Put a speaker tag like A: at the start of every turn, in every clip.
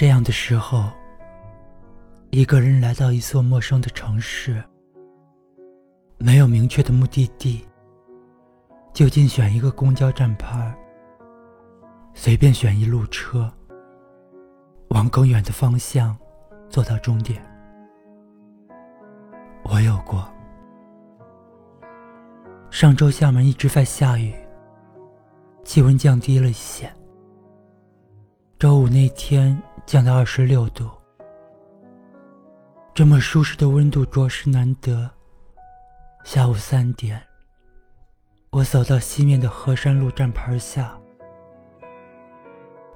A: 这样的时候？一个人来到一座陌生的城市，没有明确的目的地，就近选一个公交站牌，随便选一路车，往更远的方向坐到终点。我有过。上周厦门一直在下雨，气温降低了一些。周五那天降到二十六度，这么舒适的温度着实难得。下午三点，我走到西面的河山路站牌下，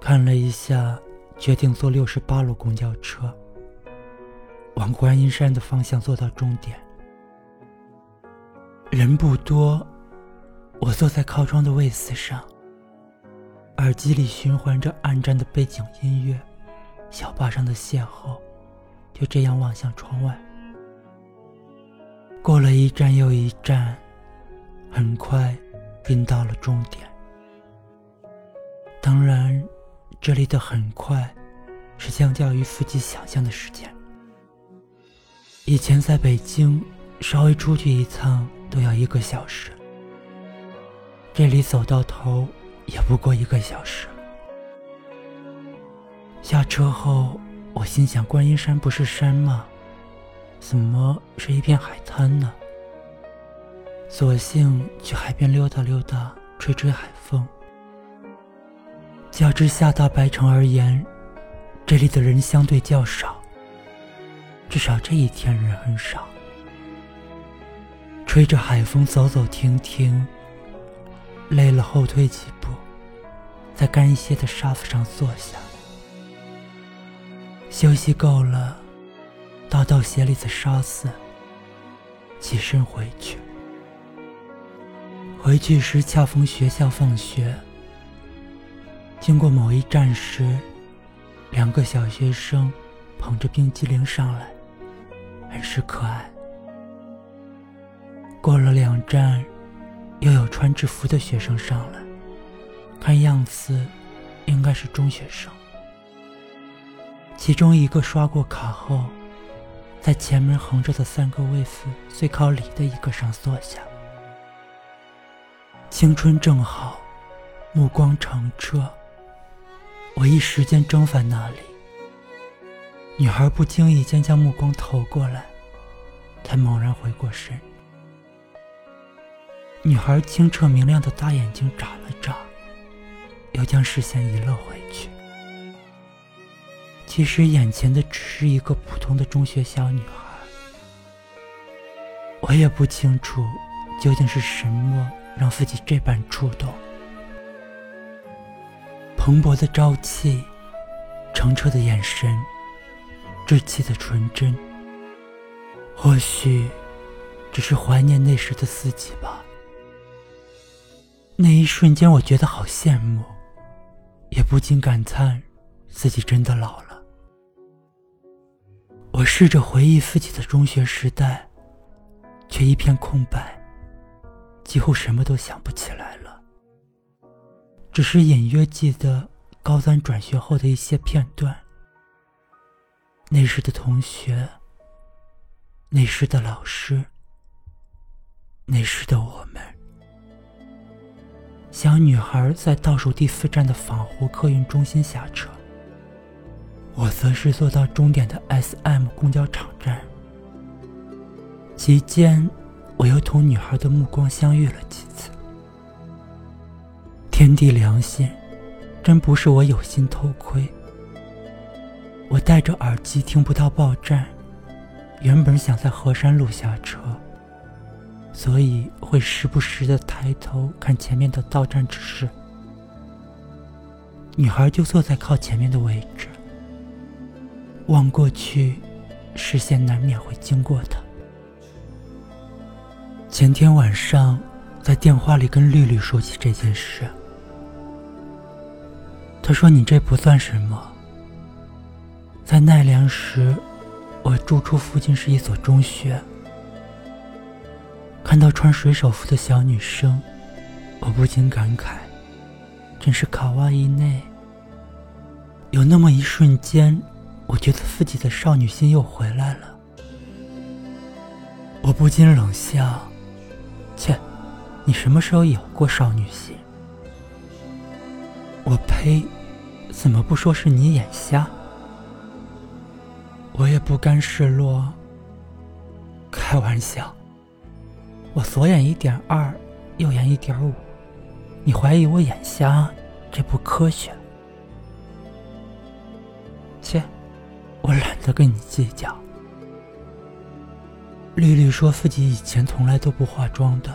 A: 看了一下，决定坐六十八路公交车，往观音山的方向坐到终点。人不多，我坐在靠窗的位子上，耳机里循环着暗战的背景音乐，小巴上的邂逅，就这样望向窗外。过了一站又一站，很快便到了终点。当然，这里的很快，是相较于自己想象的时间。以前在北京，稍微出去一趟。都要一个小时，这里走到头也不过一个小时。下车后，我心想：观音山不是山吗？怎么是一片海滩呢？索性去海边溜达溜达，吹吹海风。较之下大白城而言，这里的人相对较少，至少这一天人很少。吹着海风，走走停停。累了，后退几步，在干一些的沙发上坐下。休息够了，倒倒鞋里的沙子，起身回去。回去时恰逢学校放学。经过某一站时，两个小学生捧着冰激凌上来，很是可爱。过了两站，又有穿制服的学生上来，看样子应该是中学生。其中一个刷过卡后，在前面横着的三个位子最靠里的一个上坐下。青春正好，目光澄澈，我一时间怔在那里。女孩不经意间将目光投过来，才猛然回过神。女孩清澈明亮的大眼睛眨了眨，又将视线移了回去。其实眼前的只是一个普通的中学小女孩。我也不清楚究竟是什么让自己这般触动。蓬勃的朝气，澄澈的眼神，稚气的纯真。或许，只是怀念那时的自己吧。那一瞬间，我觉得好羡慕，也不禁感叹自己真的老了。我试着回忆自己的中学时代，却一片空白，几乎什么都想不起来了。只是隐约记得高三转学后的一些片段，那时的同学，那时的老师，那时的我们。小女孩在倒数第四站的仿湖客运中心下车，我则是坐到终点的 S.M 公交场站。期间，我又同女孩的目光相遇了几次。天地良心，真不是我有心偷窥。我戴着耳机听不到报站，原本想在河山路下车。所以会时不时的抬头看前面的到站指示。女孩就坐在靠前面的位置，望过去，视线难免会经过他。前天晚上，在电话里跟绿绿说起这件事，他说：“你这不算什么。在奈良时，我住处附近是一所中学。”看到穿水手服的小女生，我不禁感慨，真是卡哇伊内。有那么一瞬间，我觉得自己的少女心又回来了。我不禁冷笑：“切，你什么时候有过少女心？”我呸！怎么不说是你眼瞎？我也不甘示弱。开玩笑，我左眼一点二，右眼一点五，你怀疑我眼瞎，这不科学。我懒得跟你计较。绿绿说自己以前从来都不化妆的，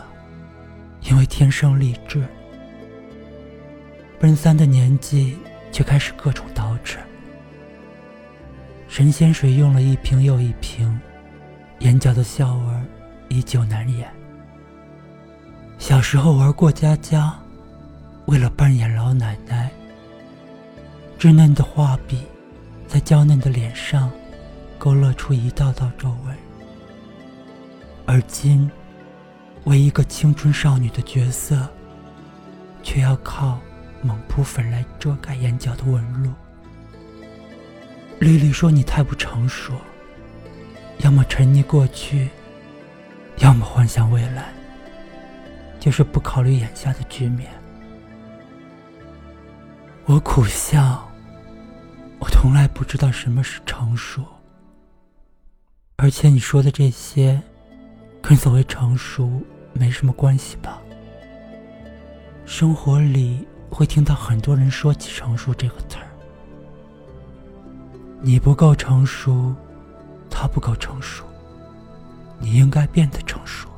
A: 因为天生丽质。奔三的年纪。却开始各种捯饬，神仙水用了一瓶又一瓶，眼角的笑纹依旧难掩。小时候玩过家家，为了扮演老奶奶，稚嫩的画笔在娇嫩的脸上勾勒出一道道皱纹。而今，为一个青春少女的角色，却要靠。猛扑粉来遮盖眼角的纹路。丽丽说：“你太不成熟，要么沉溺过去，要么幻想未来，就是不考虑眼下的局面。”我苦笑，我从来不知道什么是成熟，而且你说的这些，跟所谓成熟没什么关系吧？生活里。会听到很多人说起“成熟”这个词儿。你不够成熟，他不够成熟，你应该变得成熟。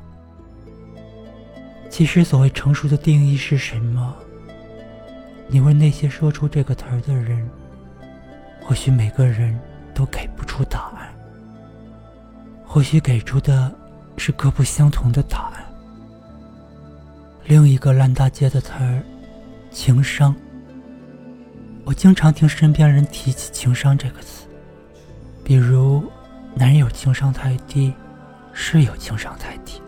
A: 其实，所谓成熟的定义是什么？你问那些说出这个词儿的人，或许每个人都给不出答案，或许给出的是各不相同的答案。另一个烂大街的词儿。情商，我经常听身边人提起情商这个词，比如男人有情商太低，是有情商太低，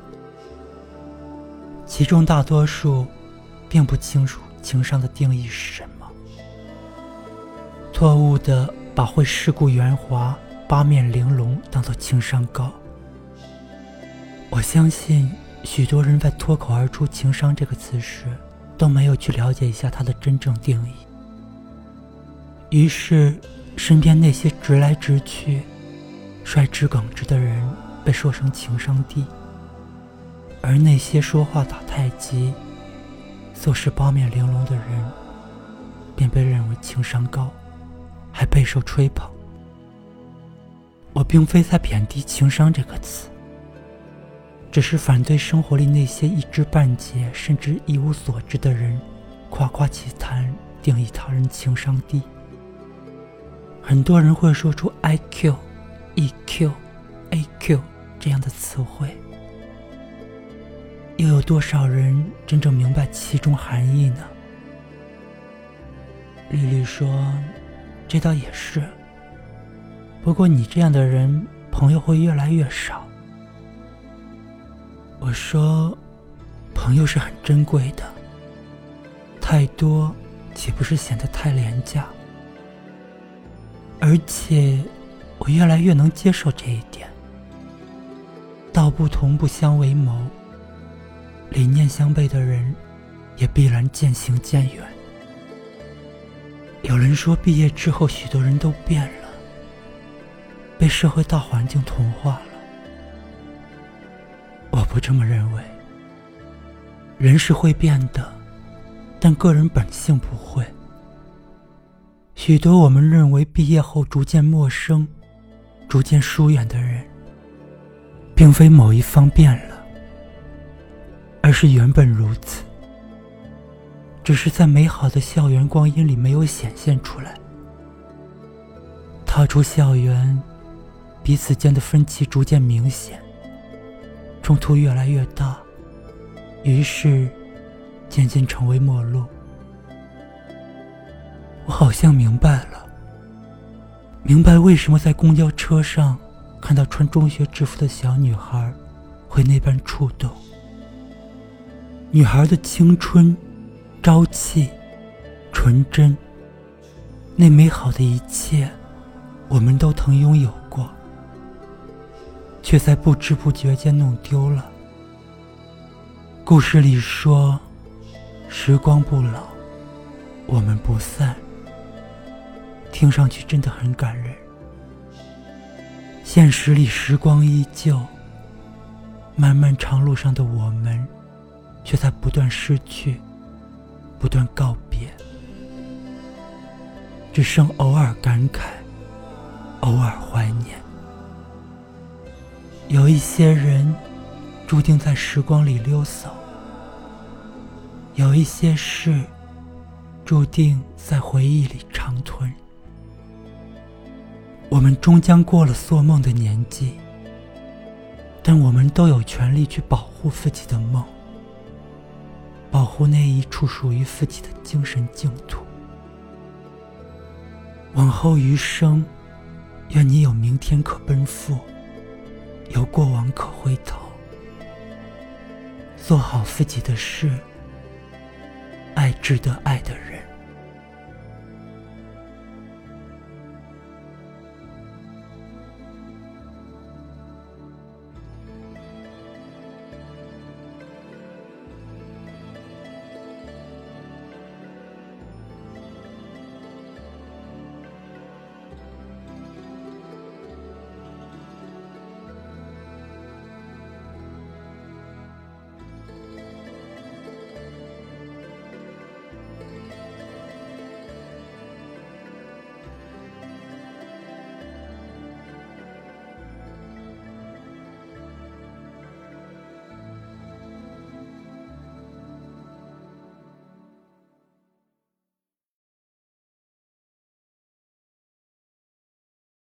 A: 其中大多数并不清楚情商的定义是什么，错误的把会世故圆滑、八面玲珑当做情商高。我相信许多人在脱口而出“情商”这个词时。都没有去了解一下它的真正定义，于是身边那些直来直去、率直耿直的人被说成情商低，而那些说话打太极、做事八面玲珑的人便被认为情商高，还备受吹捧。我并非在贬低情商这个词。只是反对生活里那些一知半解甚至一无所知的人，夸夸其谈，定义他人情商低。很多人会说出 I Q、E Q、A Q 这样的词汇，又有多少人真正明白其中含义呢？丽丽说：“这倒也是。不过你这样的人，朋友会越来越少。”我说：“朋友是很珍贵的，太多岂不是显得太廉价？而且，我越来越能接受这一点。道不同不相为谋，理念相悖的人，也必然渐行渐远。有人说，毕业之后，许多人都变了，被社会大环境同化了。”我不这么认为。人是会变的，但个人本性不会。许多我们认为毕业后逐渐陌生、逐渐疏远的人，并非某一方变了，而是原本如此，只是在美好的校园光阴里没有显现出来。踏出校园，彼此间的分歧逐渐明显。冲突越来越大，于是渐渐成为陌路。我好像明白了，明白为什么在公交车上看到穿中学制服的小女孩会那般触动。女孩的青春、朝气、纯真，那美好的一切，我们都曾拥有过，却在不知不觉间弄丢了。故事里说：“时光不老，我们不散。”听上去真的很感人。现实里，时光依旧，漫漫长路上的我们，却在不断失去，不断告别。只剩偶尔感慨，偶尔怀念。有一些人注定在时光里溜走，有一些事注定在回忆里长存。我们终将过了做梦的年纪，但我们都有权利去保护自己的梦，保护那一处属于自己的精神净土。往后余生，愿你有明天可奔赴，有过往可回头，做好自己的事，爱值得爱的人。